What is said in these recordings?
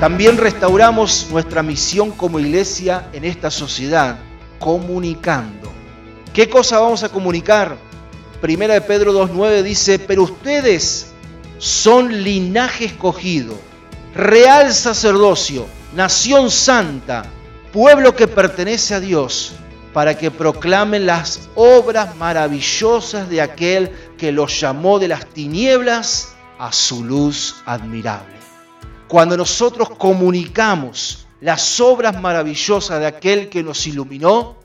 También restauramos nuestra misión como iglesia en esta sociedad, comunicando. ¿Qué cosa vamos a comunicar? Primera de Pedro 2.9 dice, pero ustedes son linaje escogido, real sacerdocio, nación santa, pueblo que pertenece a Dios, para que proclamen las obras maravillosas de aquel que los llamó de las tinieblas a su luz admirable. Cuando nosotros comunicamos las obras maravillosas de aquel que nos iluminó,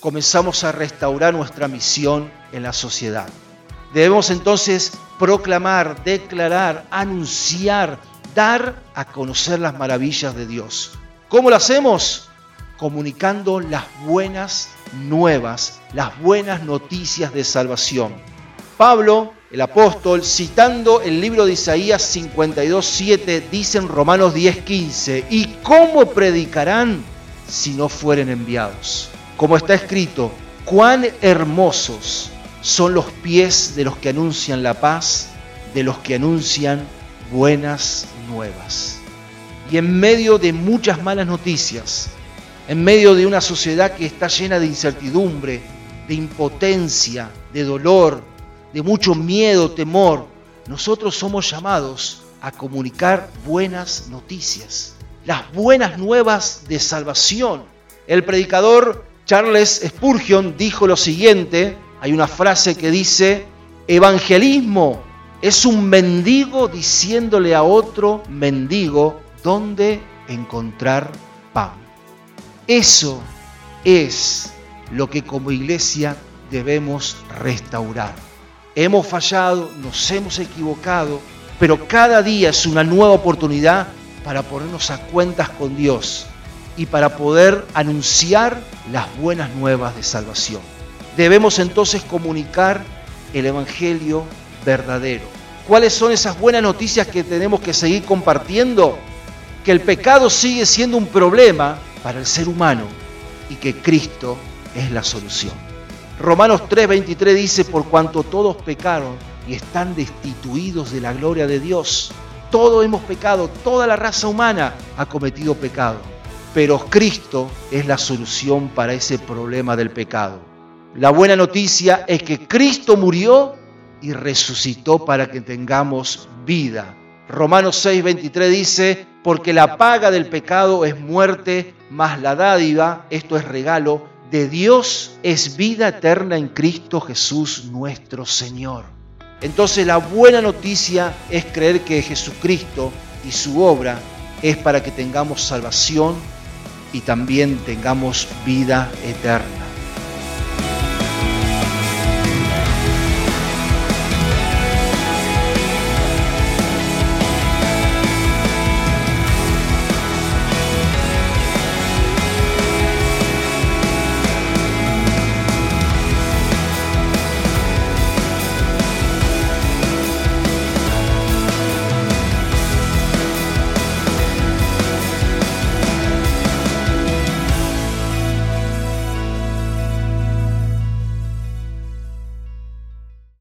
comenzamos a restaurar nuestra misión en la sociedad. Debemos entonces proclamar, declarar, anunciar, dar a conocer las maravillas de Dios. ¿Cómo lo hacemos? Comunicando las buenas nuevas, las buenas noticias de salvación. Pablo, el apóstol, citando el libro de Isaías 52.7, dice en Romanos 10.15, ¿y cómo predicarán si no fueren enviados? Como está escrito, cuán hermosos son los pies de los que anuncian la paz, de los que anuncian buenas nuevas. Y en medio de muchas malas noticias, en medio de una sociedad que está llena de incertidumbre, de impotencia, de dolor, de mucho miedo, temor, nosotros somos llamados a comunicar buenas noticias, las buenas nuevas de salvación. El predicador Charles Spurgeon dijo lo siguiente, hay una frase que dice, evangelismo es un mendigo diciéndole a otro mendigo dónde encontrar pan. Eso es lo que como iglesia debemos restaurar. Hemos fallado, nos hemos equivocado, pero cada día es una nueva oportunidad para ponernos a cuentas con Dios y para poder anunciar las buenas nuevas de salvación. Debemos entonces comunicar el Evangelio verdadero. ¿Cuáles son esas buenas noticias que tenemos que seguir compartiendo? Que el pecado sigue siendo un problema para el ser humano y que Cristo es la solución. Romanos 3:23 dice, por cuanto todos pecaron y están destituidos de la gloria de Dios. Todos hemos pecado, toda la raza humana ha cometido pecado, pero Cristo es la solución para ese problema del pecado. La buena noticia es que Cristo murió y resucitó para que tengamos vida. Romanos 6:23 dice, porque la paga del pecado es muerte, mas la dádiva, esto es regalo, de Dios es vida eterna en Cristo Jesús nuestro Señor. Entonces la buena noticia es creer que Jesucristo y su obra es para que tengamos salvación y también tengamos vida eterna.